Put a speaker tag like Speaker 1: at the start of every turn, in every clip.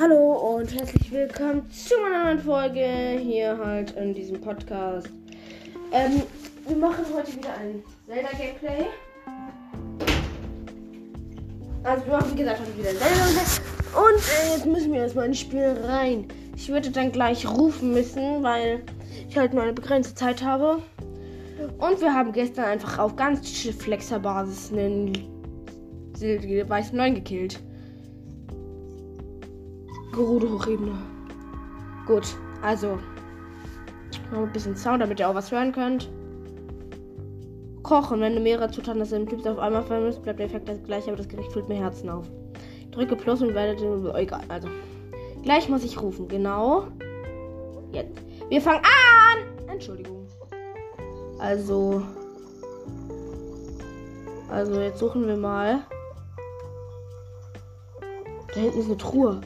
Speaker 1: Hallo und herzlich willkommen zu einer neuen Folge hier halt in diesem Podcast. Ähm, wir machen heute wieder ein Zelda-Gameplay. Also wir machen wie gesagt heute wieder ein Zelda-Gameplay. Und äh, jetzt müssen wir erstmal ins Spiel rein. Ich würde dann gleich rufen müssen, weil ich halt nur eine begrenzte Zeit habe. Und wir haben gestern einfach auf ganz flexer Basis einen weißen 9 gekillt. Gerudo Hochebene. Gut, also. Noch ein bisschen Sound, damit ihr auch was hören könnt. Kochen. Wenn du mehrere Zutaten des Typs auf einmal vermisst, bleibt der Effekt das gleiche, aber das Gericht füllt mir Herzen auf. Drücke Plus und werde den. Egal, also. Gleich muss ich rufen. Genau. Jetzt. Wir fangen an! Entschuldigung. Also. Also, jetzt suchen wir mal. Da hinten ist eine Truhe.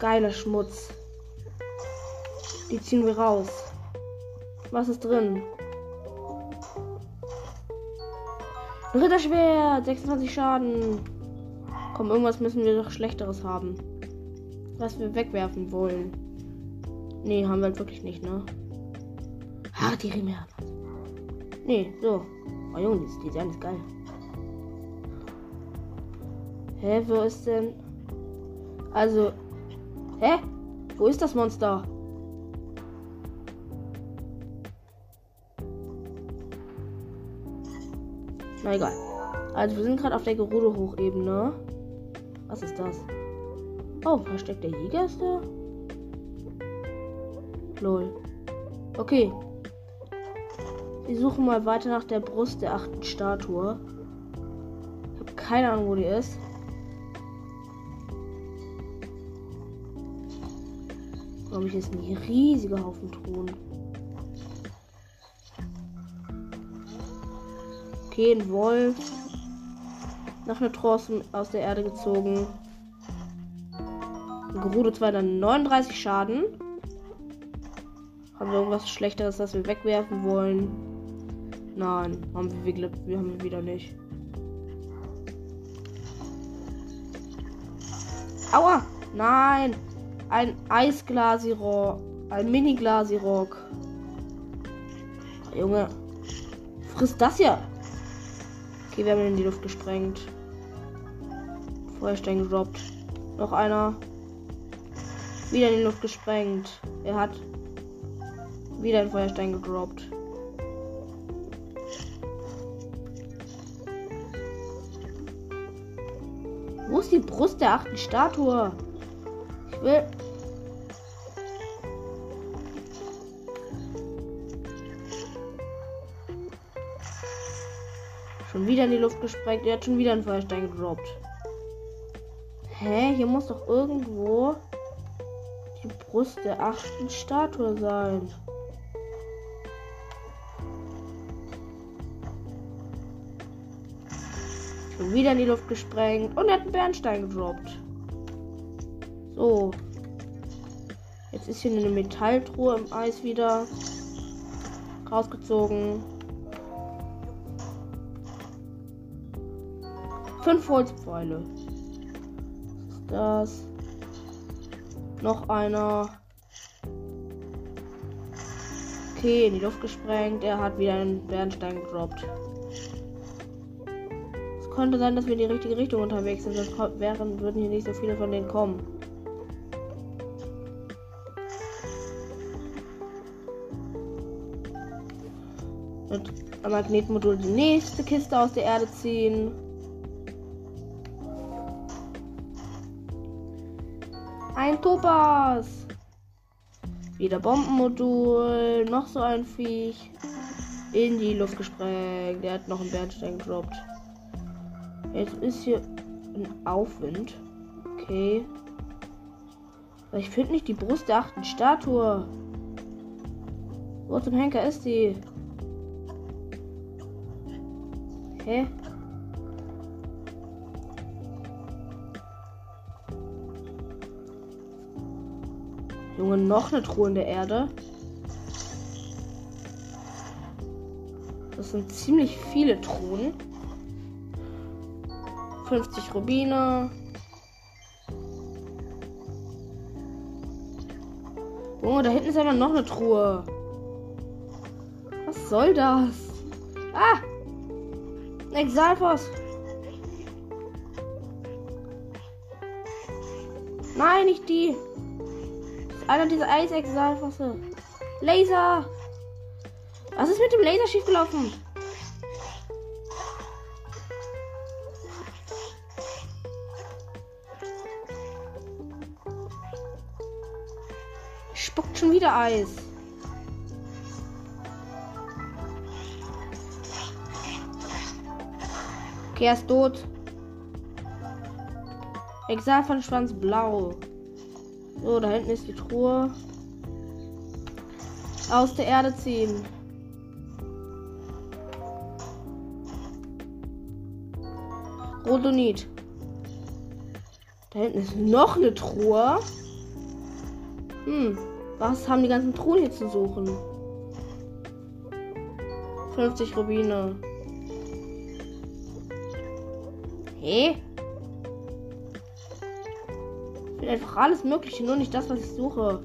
Speaker 1: Geiler Schmutz. Die ziehen wir raus. Was ist drin? Ein Ritterschwert, 26 Schaden. Komm, irgendwas müssen wir doch Schlechteres haben. Was wir wegwerfen wollen. Nee, haben wir halt wirklich nicht, ne? Ah, die Riemen. Nee, so. Oh Junge, das Design ist geil. Hä, wo ist denn. Also, Hä? Wo ist das Monster? Na egal. Also wir sind gerade auf der Gerudo-Hochebene. Was ist das? Oh, versteckt der Jäger ist da? Lol. Okay. Wir suchen mal weiter nach der Brust der achten Statue. Ich habe keine Ahnung, wo die ist. Glaube ich, ist ein riesiger Haufen Truhen. Okay, ein Wolf. Noch eine Truhe aus, der Erde gezogen. Gerudo 239 Schaden. Haben wir irgendwas Schlechteres, das wir wegwerfen wollen? Nein, haben wir, wir haben wir wieder nicht. Aua! Nein! Ein Eisglasirock. Ein Mini-Glasirock. Junge. Frisst das ja. Okay, wir haben ihn in die Luft gesprengt. Feuerstein gedroppt. Noch einer. Wieder in die Luft gesprengt. Er hat wieder einen Feuerstein gedroppt. Wo ist die Brust der achten Statue? Ich will Schon wieder in die Luft gesprengt. Er hat schon wieder einen Feuerstein gedroppt. Hä? Hier muss doch irgendwo die Brust der achten Statue sein. Schon wieder in die Luft gesprengt. Und er hat einen Bernstein gedroppt. So. Jetzt ist hier eine Metalltruhe im Eis wieder rausgezogen. Fünf Holzpfeile. Das. Noch einer. Okay, in die Luft gesprengt. Er hat wieder einen Bernstein gedroppt. Es könnte sein, dass wir in die richtige Richtung unterwegs sind. Sonst wären, würden hier nicht so viele von denen kommen. Mit einem Magnetmodul die nächste Kiste aus der Erde ziehen. Topaz. Wieder Bombenmodul. Noch so ein Viech. In die Luft gesprengt. Der hat noch einen Bernstein gedroppt. Jetzt ist hier ein Aufwind. Okay. Ich finde nicht die Brust der achten Statue. Wo zum Henker ist die? Hä? Junge, noch eine Truhe in der Erde. Das sind ziemlich viele Truhen. 50 Rubine. Junge, da hinten ist einfach noch eine Truhe. Was soll das? Ah! Exalfos! Nein, nicht die. Das ist einer dieser Eis-Exalfosse. Laser! Was ist mit dem Laser schiefgelaufen? Spuckt schon wieder Eis. Okay, er ist tot. Exal von Schwanz blau. So, da hinten ist die Truhe. Aus der Erde ziehen. Rodonit. Da hinten ist noch eine Truhe. Hm, was haben die ganzen Truhen hier zu suchen? 50 Rubine. Hä? Will einfach alles Mögliche, nur nicht das, was ich suche.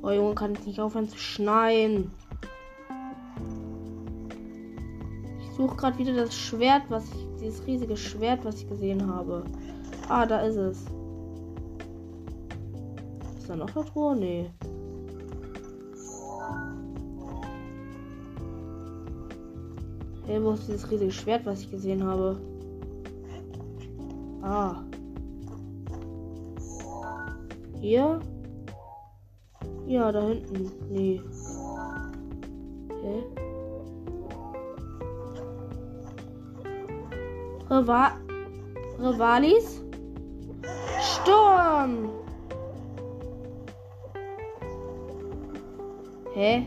Speaker 1: Oh Junge, kann ich nicht aufhören zu schneien. Suche gerade wieder das Schwert, was ich. Dieses riesige Schwert, was ich gesehen habe. Ah, da ist es. Ist da noch eine Truhe? Nee. Hey, wo ist dieses riesige Schwert, was ich gesehen habe? Ah. Hier? Ja, da hinten. Nee. Reva Revalis? Sturm! Hä?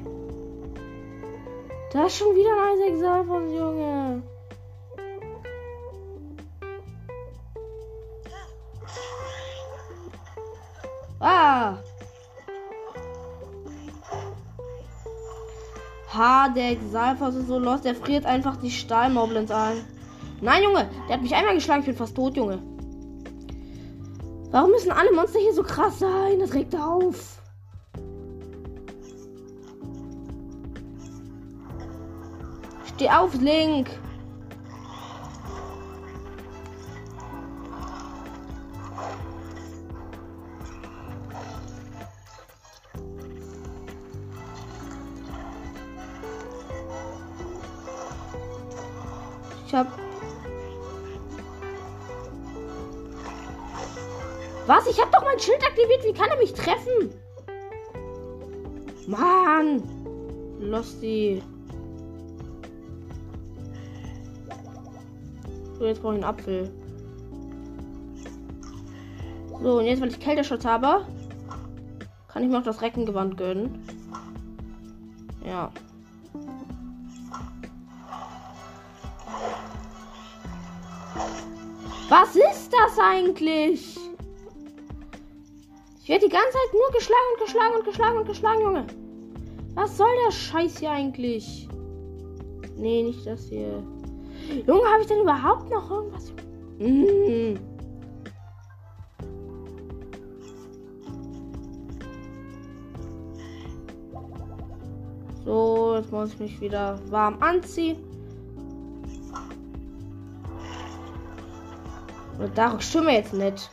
Speaker 1: Da ist schon wieder ein Isaac von Junge. Ah! Ha, der Exalfos ist so los, der friert einfach die Stahlmoblins ein. Nein, Junge, der hat mich einmal geschlagen, ich bin fast tot, Junge. Warum müssen alle Monster hier so krass sein? Das regt auf. Steh auf, Link. Losty. So, jetzt brauche ich einen Apfel. So, und jetzt, weil ich Kälteschutz habe, kann ich mir auch das Reckengewand gönnen. Ja. Was ist das eigentlich? Ich werde die ganze Zeit nur geschlagen und geschlagen und geschlagen und geschlagen, Junge. Was soll der Scheiß hier eigentlich? Nee, nicht das hier. Junge, habe ich denn überhaupt noch irgendwas? Mmh. So, jetzt muss ich mich wieder warm anziehen. Und stimmen wir jetzt nicht.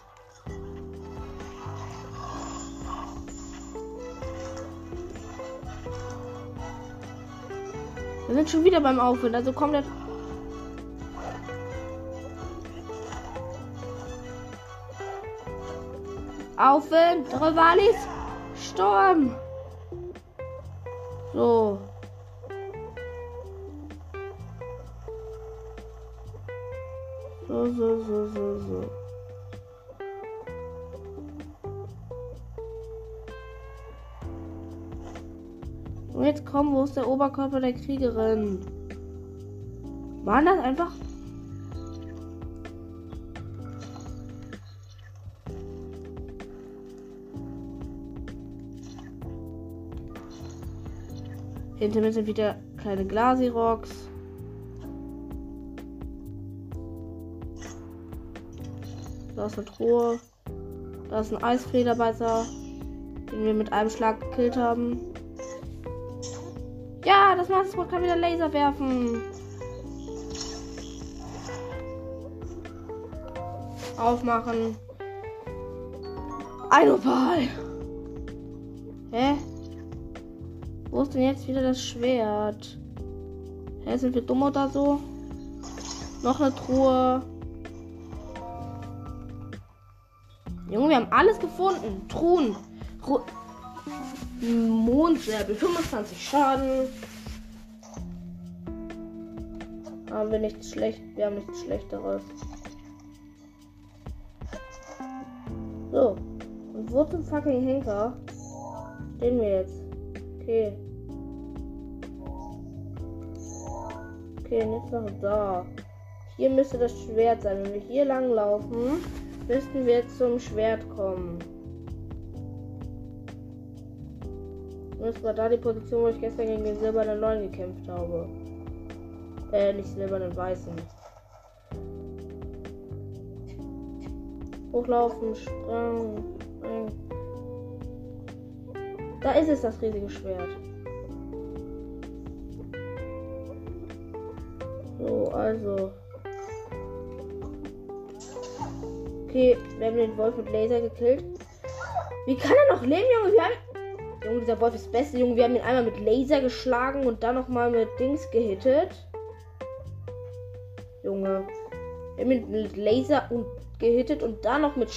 Speaker 1: Sind schon wieder beim Aufwind, also komplett. Aufwind, Rivalis, Sturm. So. So, so, so, so, so. Und jetzt komm, wo ist der Oberkörper der Kriegerin? Waren das einfach. Hinter mir sind wieder kleine Glasirocks. Da ist eine Truhe. Da ist ein Eisflederbeißer, den wir mit einem Schlag gekillt haben. Ja, das Master kann wieder Laser werfen. Aufmachen. Ein Opal. Hä? Wo ist denn jetzt wieder das Schwert? Hä, sind wir dumm oder so? Noch eine Truhe. Junge, wir haben alles gefunden. Truhen. Ru Mondsäbel. 25 Schaden. Haben wir nichts schlecht. Wir haben nichts Schlechteres. So. Und wo zum fucking Henker stehen wir jetzt? Okay. Okay, jetzt noch da. Hier müsste das Schwert sein. Wenn wir hier lang laufen, müssten wir zum Schwert kommen. Das war da die Position, wo ich gestern gegen den silbernen 9 gekämpft habe. Äh, nicht silbernen, weißen. Hochlaufen, Sprang. Da ist es, das riesige Schwert. So, also. Okay, wir haben den Wolf mit Laser gekillt. Wie kann er noch leben, Junge? Wir haben. Junge, dieser Wolf ist das Beste, Junge. Wir haben ihn einmal mit Laser geschlagen und dann nochmal mit Dings gehittet. Junge. Mit Laser und gehittet und dann noch mit,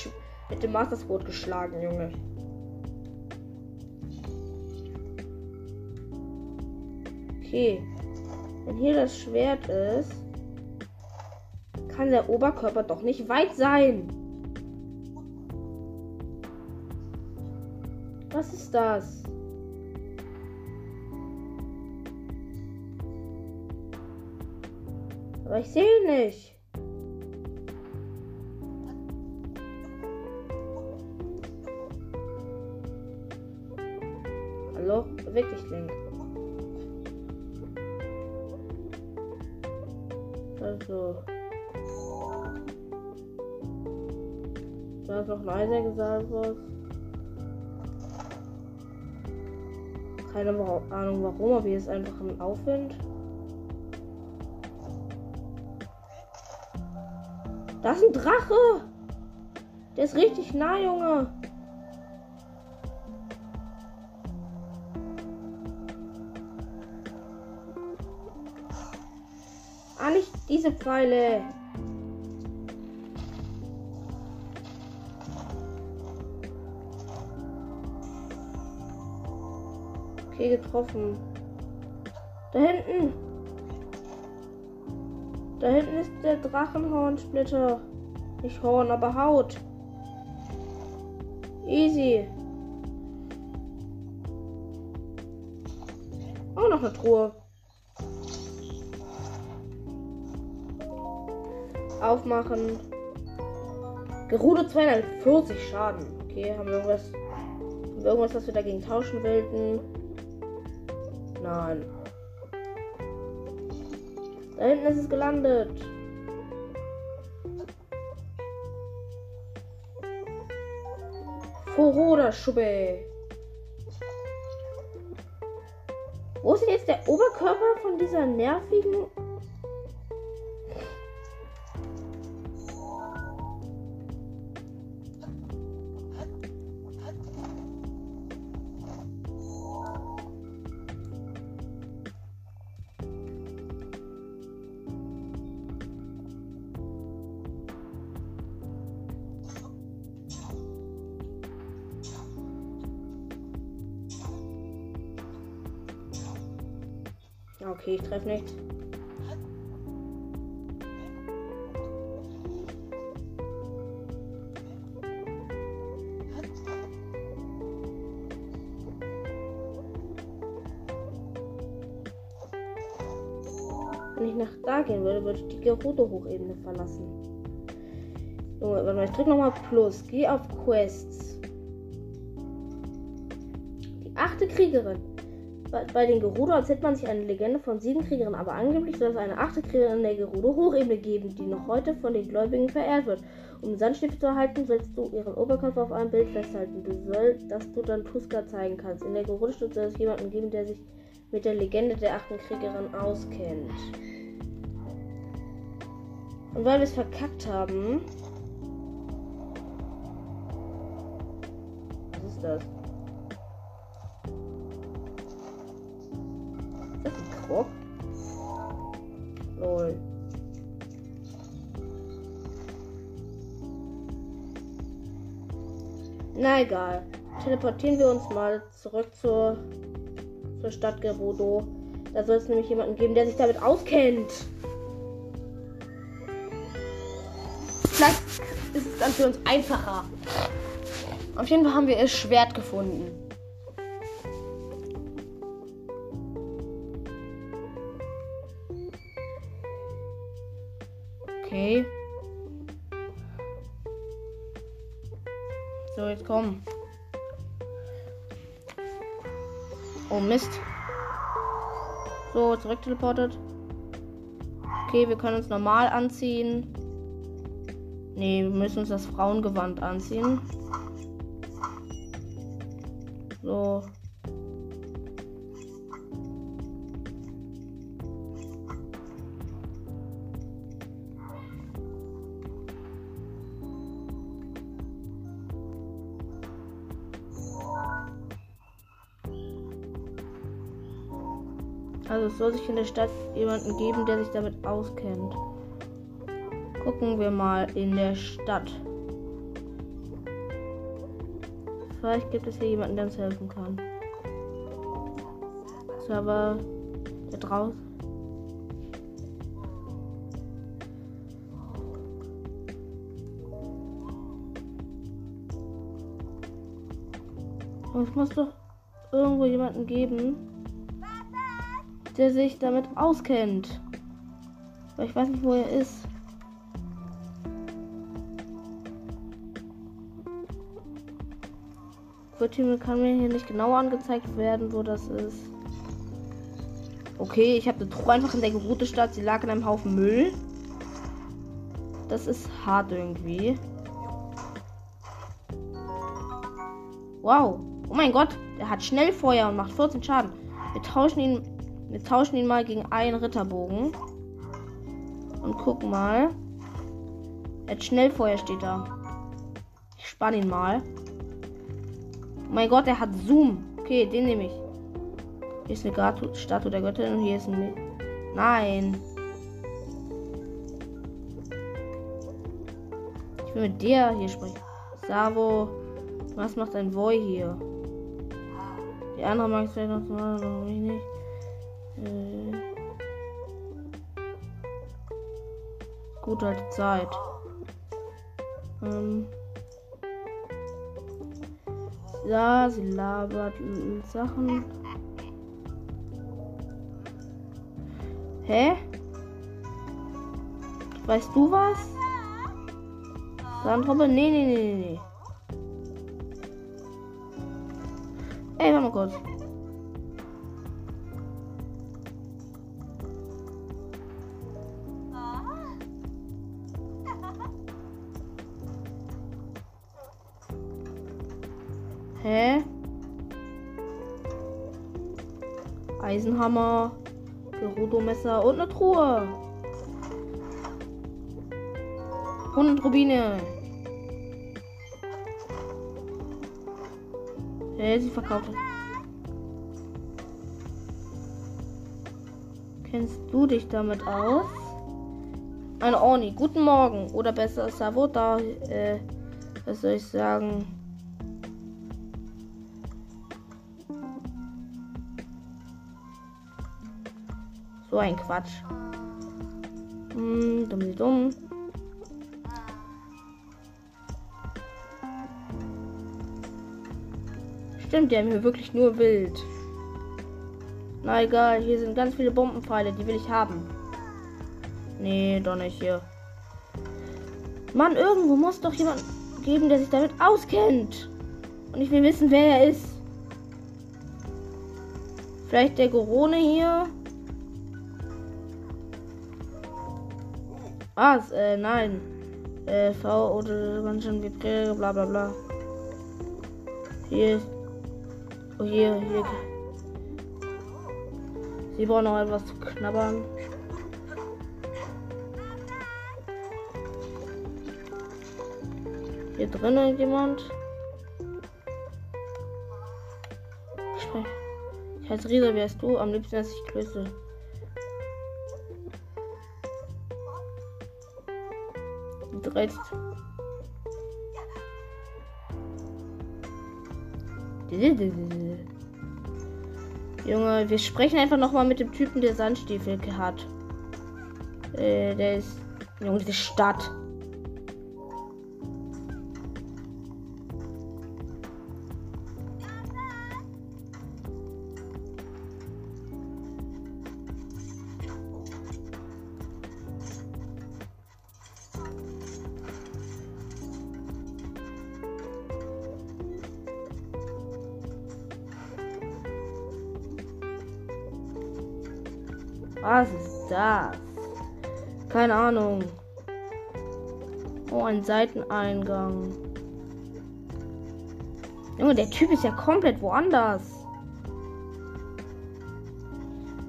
Speaker 1: mit dem Master Sword geschlagen, Junge. Okay. Wenn hier das Schwert ist, kann der Oberkörper doch nicht weit sein. Was ist das? Aber ich sehe nicht. Hallo? Dich, Link. Also. Da ist noch leiser gesagt was. Keine Ahnung warum, aber hier ist einfach ein Aufwind. Da ist ein Drache! Der ist richtig nah, Junge. Ah, nicht diese Pfeile. Okay, getroffen. Da hinten. Da hinten ist der Drachenhornsplitter. Nicht Horn, aber Haut. Easy. Auch noch eine Truhe. Aufmachen. Gerudo 240 Schaden. Okay, haben wir irgendwas, haben wir irgendwas, was wir dagegen tauschen wollten? Nein. Da hinten ist es gelandet. Foroda Schubbe. Wo ist denn jetzt der Oberkörper von dieser nervigen Okay, ich treffe nicht. Wenn ich nach da gehen würde, würde ich die Gerudo-Hochebene verlassen. Junge, warte mal, ich drücke nochmal Plus. Geh auf Quests. Die achte Kriegerin. Bei, den Gerudo erzählt man sich eine Legende von sieben Kriegerinnen, aber angeblich soll es eine achte Kriegerin der Gerudo Hochebene geben, die noch heute von den Gläubigen verehrt wird. Um Sandstift zu erhalten, sollst du ihren Oberkörper auf einem Bild festhalten. Du sollst, dass du dann Tuska zeigen kannst. In der Gerudo-Stadt soll es jemanden geben, der sich mit der Legende der achten Kriegerin auskennt. Und weil wir es verkackt haben. Was ist das? Krog? Lol. Na egal. Teleportieren wir uns mal zurück zur, zur Stadt Gerudo. Da soll es nämlich jemanden geben, der sich damit auskennt. Vielleicht ist es dann für uns einfacher. Auf jeden Fall haben wir das Schwert gefunden. Okay. So, jetzt komm. Oh Mist. So, zurück teleportet. Okay, wir können uns normal anziehen. Nee, wir müssen uns das Frauengewand anziehen. Soll sich in der Stadt jemanden geben, der sich damit auskennt. Gucken wir mal in der Stadt. Vielleicht gibt es hier jemanden, der uns helfen kann. Server da draußen. Es muss doch irgendwo jemanden geben, der sich damit auskennt. Aber ich weiß nicht, wo er ist. Wird kann mir hier nicht genau angezeigt werden, wo das ist. Okay, ich habe eine Truhe einfach in der rote Stadt. Sie lag in einem Haufen Müll. Das ist hart irgendwie. Wow. Oh mein Gott. Der hat schnell Feuer und macht 14 Schaden. Wir tauschen ihn. Wir tauschen ihn mal gegen einen Ritterbogen. Und gucken mal. Er hat Schnellfeuer steht da. Ich spann ihn mal. Oh mein Gott, er hat Zoom. Okay, den nehme ich. Hier ist eine Statue der Göttin und hier ist ein. Nein. Ich will mit der hier sprechen. Savo. Was macht ein Boy hier? Die andere mag ich vielleicht noch noch nicht. Gute alte Zeit. Ähm. Ja, sie labert Sachen. Hä? Weißt du was? Sandra, nee, nee, nee, nee. Ey, warte mal kurz. Eisenhammer, Gerudo-Messer und eine Truhe. 100 Rubine. Hä, sie verkauft. Kennst du dich damit aus? Ein Orni, guten Morgen. Oder besser Savota. Äh, was soll ich sagen? So ein Quatsch. Hm, dumm, dumm. Stimmt, haben hier wirklich nur wild. Na egal, hier sind ganz viele Bombenpfeile, die will ich haben. Nee, doch nicht hier. Mann, irgendwo muss doch jemand geben, der sich damit auskennt. Und ich will wissen, wer er ist. Vielleicht der Corona hier. Was? Äh, nein. Äh, V oder man schon vibriere, bla bla bla. Hier. Oh, hier, hier. Sie brauchen noch etwas zu knabbern. Hier drinnen jemand. Ich heiße Risa, wer ist du? Am liebsten esse ich Klöße. Direkt. Junge, wir sprechen einfach noch mal mit dem Typen, der Sandstiefel hat. Äh, der ist. Junge, diese Stadt. Seiteneingang. Junge, der Typ ist ja komplett woanders.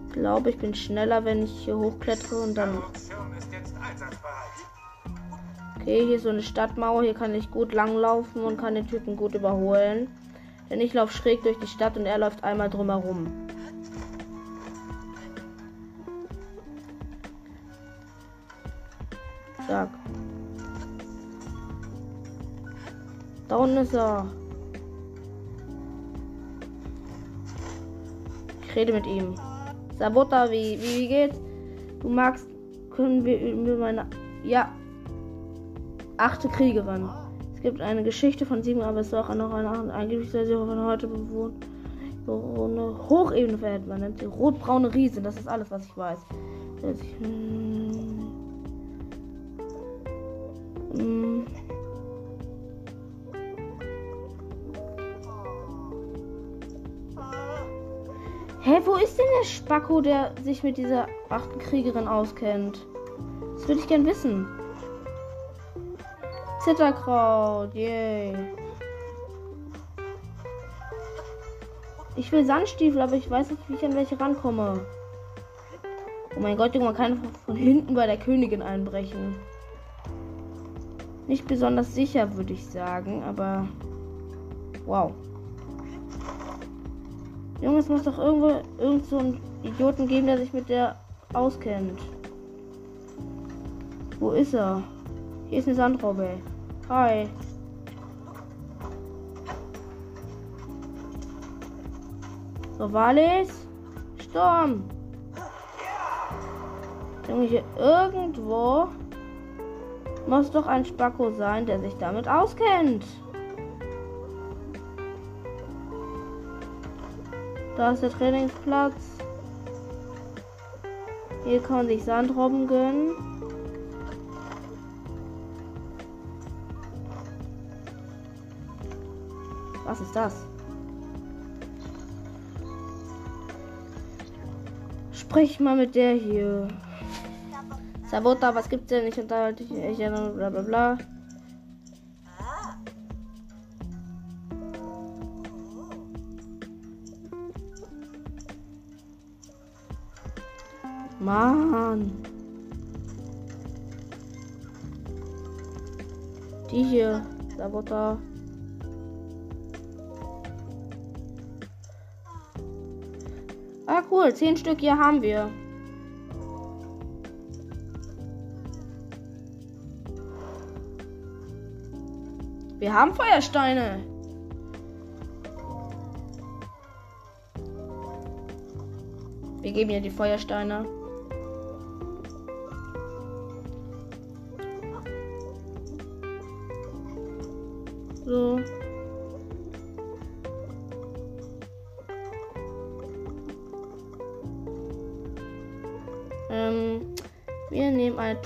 Speaker 1: Ich glaube, ich bin schneller, wenn ich hier hochklettere und dann. Okay, hier ist so eine Stadtmauer. Hier kann ich gut langlaufen und kann den Typen gut überholen. Denn ich laufe schräg durch die Stadt und er läuft einmal drumherum. Da unten ist er. Ich rede mit ihm. Sabota, wie, wie, wie geht's? Du magst, können wir über meine. Ja. Achte Kriegerin. Es gibt eine Geschichte von sieben, aber es ist auch noch eine angeblich sehr sie von heute bewohnt. Eine Hochebene verhält. Man nennt sie rotbraune Riese. Das ist alles, was ich weiß. Hm. Hm. Wo ist denn der Spacko, der sich mit dieser achten Kriegerin auskennt? Das würde ich gern wissen. Zitterkraut, yay. Ich will Sandstiefel, aber ich weiß nicht, wie ich an welche rankomme. Oh mein Gott, Junge, man kann von hinten bei der Königin einbrechen. Nicht besonders sicher, würde ich sagen, aber wow. Junge, es muss doch irgendwo irgend so einen Idioten geben, der sich mit der auskennt. Wo ist er? Hier ist eine Sandrobbe. Hi. Novalis? Sturm. Junge, hier irgendwo muss doch ein Spacko sein, der sich damit auskennt. Da ist der Trainingsplatz. Hier kann man sich Sandrobben gönnen. Was ist das? Sprich mal mit der hier. Sabota, was gibt's denn? Ich unterhalte dich, bla bla bla. Mann. Die hier. Sabota. Ah, cool. Zehn Stück hier haben wir. Wir haben Feuersteine. Wir geben ihr die Feuersteine.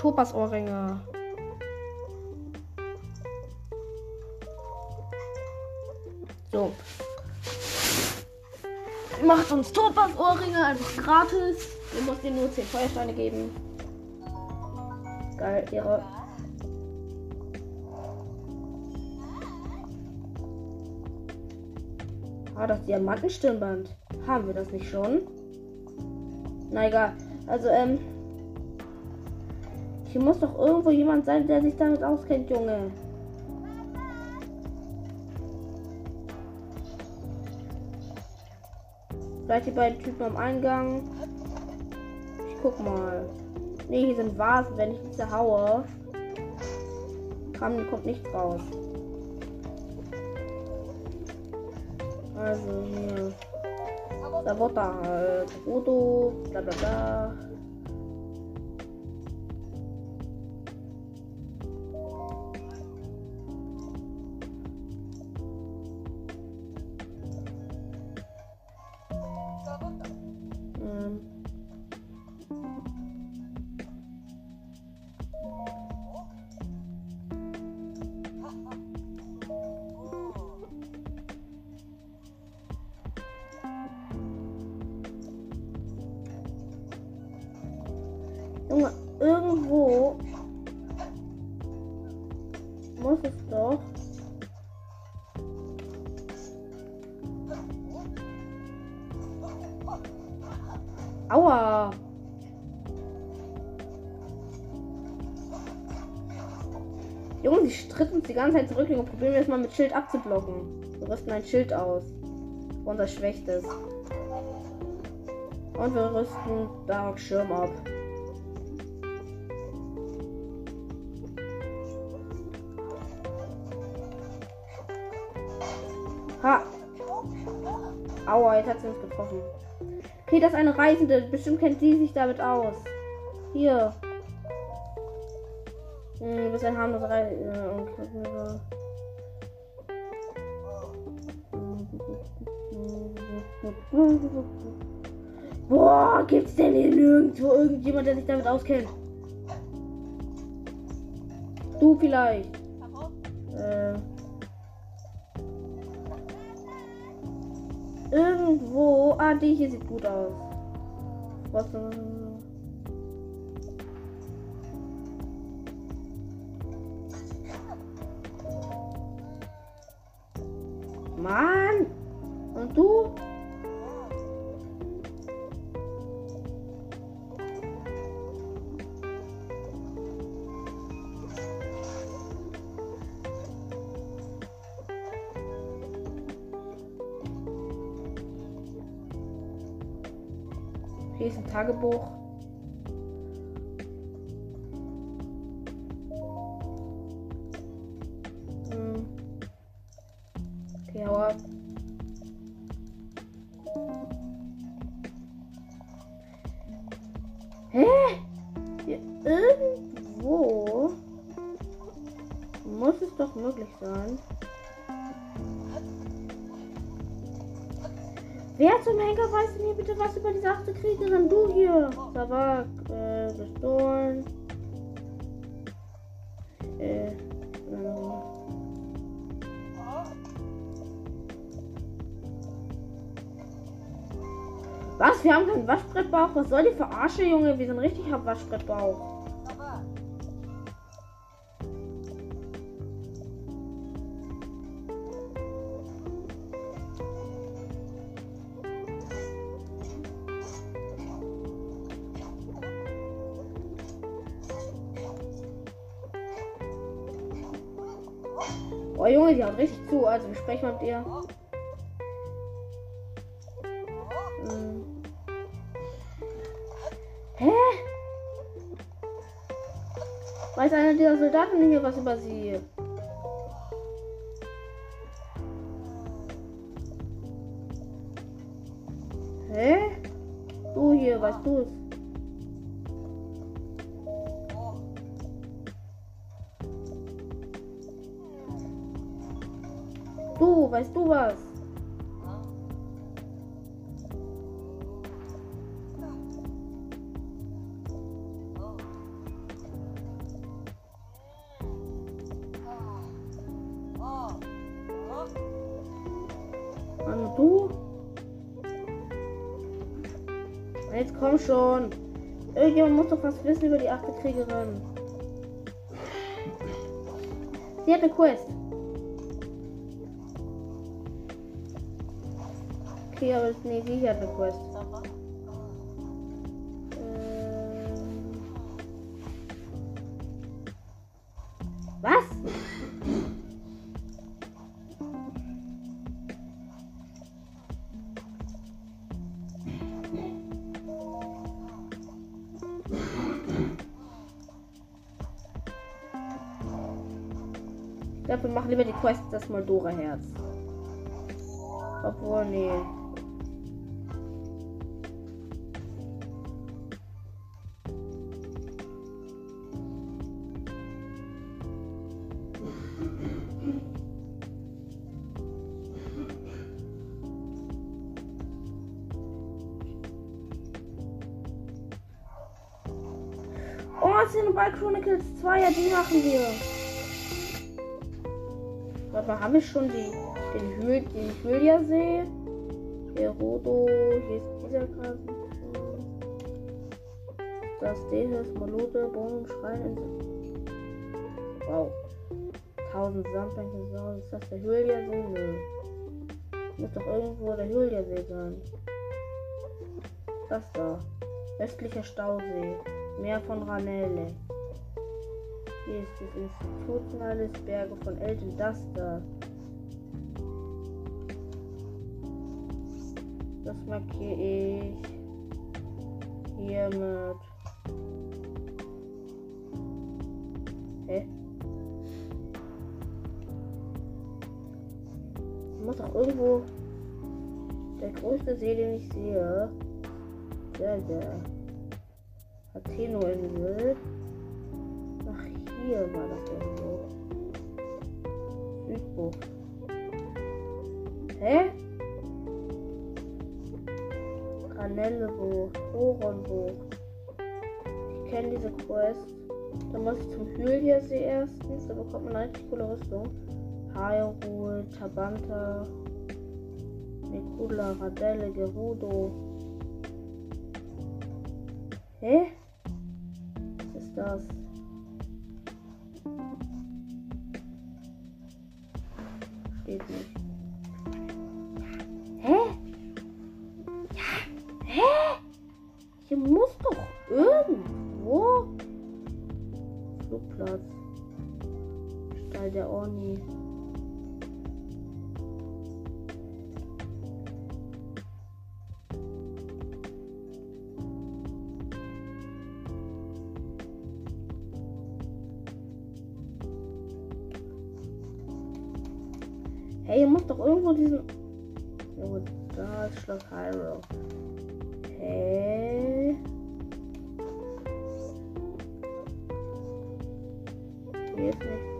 Speaker 1: Topas-Ohrringe. So. Macht uns Topas Ohrringe einfach gratis. Wir mussten dir nur 10 Feuersteine geben. Geil, Ehre. Ah, das Diamantenstirnband. Haben wir das nicht schon? Na egal. Also, ähm. Hier muss doch irgendwo jemand sein, der sich damit auskennt, Junge. Vielleicht die beiden Typen am Eingang. Ich guck mal. Ne, hier sind Vasen. Wenn ich diese haue, kommt nichts raus. Also hier. Sabota, äh, Foto, bla bla bla. Zeit zurück und probieren wir es mal mit Schild abzublocken. Wir rüsten ein Schild aus. Unser Schwächstes. Und wir rüsten Dark Schirm ab. Ha! Aua, jetzt hat sie uns getroffen. Okay, das ist eine Reisende. Bestimmt kennt sie sich damit aus. Hier. Hm, du bist ein harmloser Reisende. Boah, gibt's denn hier nirgendwo irgendjemand, der sich damit auskennt? Du vielleicht. Äh. Irgendwo. Ah, die hier sieht gut aus. Was? Mann! Und du? Hier ist ein Tagebuch. Sein. Wer zum Henker weiß mir bitte was über diese achte Kriegerin? Du hier. Tabak, äh, gestohlen. Äh, äh. Was? Wir haben keinen Waschbrettbauch? Was soll die Verarsche, Junge? Wir sind richtig am Waschbrettbauch. Mal mit ihr. Hm. Hä? Weiß einer dieser Soldaten hier was über sie? Hä? Du hier, weißt du es? Weißt du was? Mann, du? Jetzt komm schon. Irgendjemand muss doch was wissen über die achte Kriegerin. Sie hat eine Quest. Okay, aber nee, sie hat eine Quest. Ähm. Was? Ich glaube, wir machen lieber die Quest das Moldora-Herz. Obwohl, nee. Chronicles 2, ja, die machen wir. Mal, haben wir schon die, den, Hyl, den Hylia-See? Gerudo, hier ist dieser Kasten. Das Dehis, Malute, Bohnen, Schrein, Wow. 1000 Sandbänke, so. Ist das der Hylia-See? Nö. Muss doch irgendwo der Hylia-See sein. Das da. Östlicher Stausee. Meer von Ranelle. Hier ist das Institut meines Berge von Elton Duster. Das markiere ich hier mit. Hä? Ich muss auch irgendwo der größte See, den ich sehe. Ja, ja. Hateno-Insel. 4 war das irgendwo. Südbucht. Hä? Granellebucht, Oronbucht. Ich kenne diese Quest. Da muss ich zum Hyliasee erstens, da bekommt man eine richtig coole Rüstung. Hyrule, Tabanta, Mikula, Radelle, Gerudo. Hä? Was ist das? Hey, ihr muss doch irgendwo diesen. Oh, da ist Schloss Hyrule. Hey. Hier ist nichts.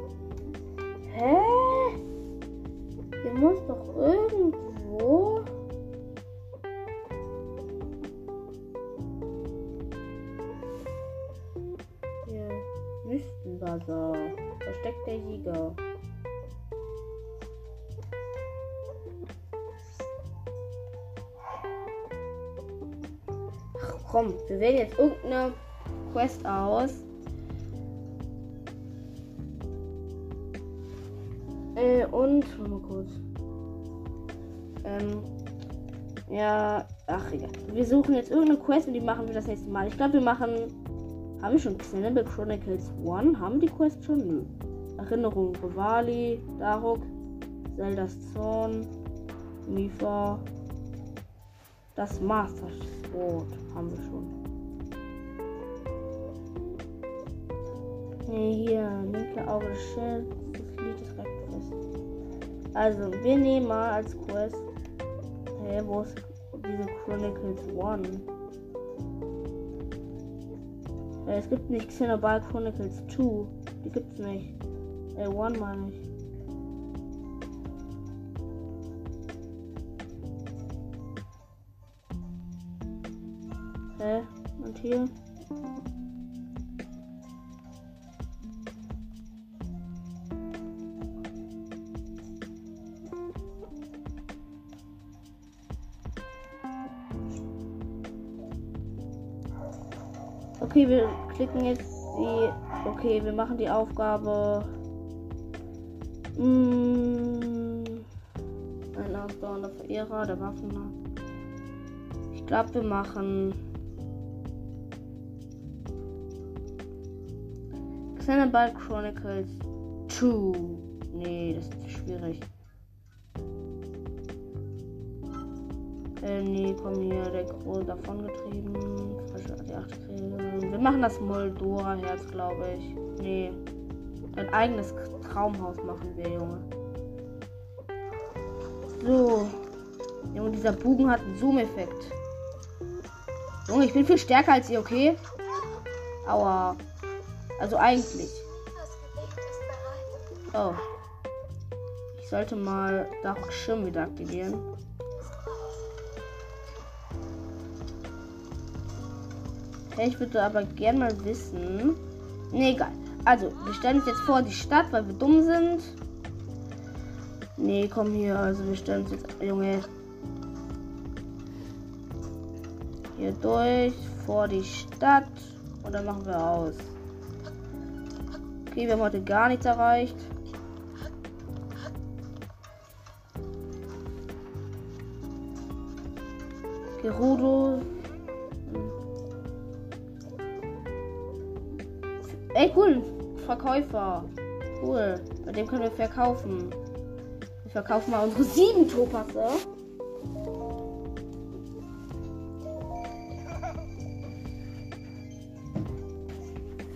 Speaker 1: Wir wählen jetzt irgendeine Quest aus. Äh, und, warte mal kurz. Ähm, ja, ach egal. Wir suchen jetzt irgendeine Quest und die machen wir das nächste Mal. Ich glaube, wir machen. Haben wir schon Xenoblade Chronicles 1? Haben die Quest schon? Nö. Erinnerung, Rivali, Daruk, Zeldas Zorn, Mifa. Das Master Sword haben wir schon. Nee, hier, linke Auge des Schilds, das Lied ist recht fest. Also, wir nehmen mal als Quest. Hey, wo ist diese Chronicles 1? Äh, es gibt nicht Xenoblade Chronicles 2. Die gibt's nicht. Äh, 1 meine ich. Hä? Und hier? Klicken jetzt die. Okay, wir machen die Aufgabe. Mmh, ein ausdauernder Verehrer der Waffen. Ich glaube, wir machen. Xenoblade Chronicles 2. Nee, das ist schwierig. Äh, nee, komm hier, der Große davongetrieben. Die achte Wir machen das Moldora-Herz, glaube ich. Nee. Ein eigenes Traumhaus machen wir, Junge. So. Junge, dieser Bogen hat einen Zoom-Effekt. Junge, ich bin viel stärker als ihr, okay? Aua. Also eigentlich. Oh. Ich sollte mal Dach Schirm wieder aktivieren. Ich würde aber gerne mal wissen. Ne, egal. Also, wir stellen uns jetzt vor die Stadt, weil wir dumm sind. Nee, komm hier. Also, wir stellen uns jetzt. Junge. Hier durch. Vor die Stadt. Und dann machen wir aus. Okay, wir haben heute gar nichts erreicht. Gerudo Verkäufer. Cool. Bei dem können wir verkaufen. Wir verkaufen mal unsere sieben Topasse.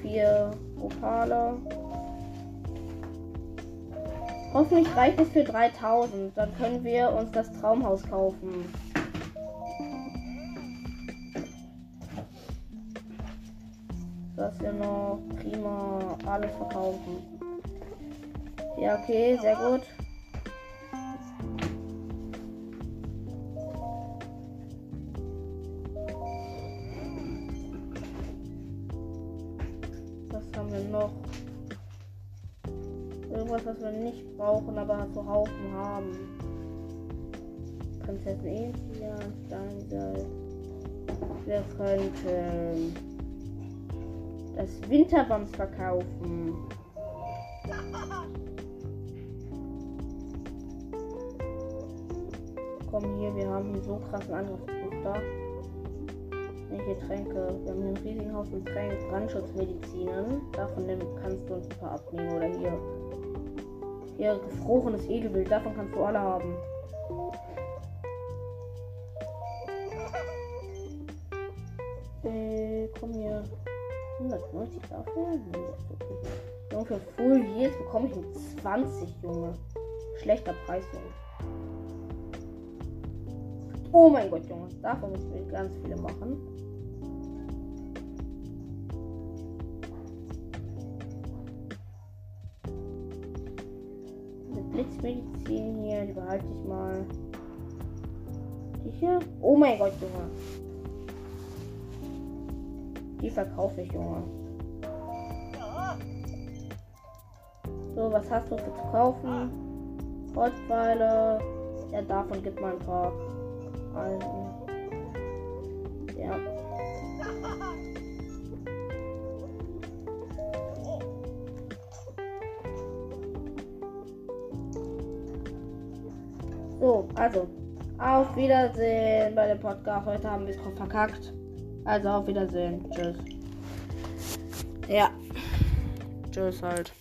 Speaker 1: Vier Opale. Hoffentlich reicht es für 3000. Dann können wir uns das Traumhaus kaufen. Das noch prima alles verkaufen. Ja, okay, sehr gut. Was haben wir noch? Irgendwas, was wir nicht brauchen, aber zu Haufen haben. Prinzessin Elia, Steinsalz. Wir könnten das Winterbams verkaufen. Komm hier, wir haben hier so krassen Angriffsbooster. Welche Tränke? Wir haben hier einen riesigen Haufen Tränke, Brandschutzmedizinen. Davon kannst du uns ein paar abnehmen. Oder hier. Hier gefrorenes Edelwild, davon kannst du alle haben. Äh, komm hier. 190 dafür? Nee, okay. Junge, für Full Years bekomme ich mit 20, Junge. Schlechter Preis, Junge. Oh mein Gott, Junge. Davon müssen wir ganz viele machen. Diese Blitzmedizin hier, die behalte ich mal. Die hier? Oh mein Gott, Junge. Die verkaufe ich, Junge. So, was hast du für zu kaufen? Holzpfeile. Ja, davon gibt man ein paar. Also. Ja. So, also. Auf Wiedersehen bei dem Podcast. Heute haben wir es verkackt. Also auf Wiedersehen. Tschüss. Ja. Tschüss halt.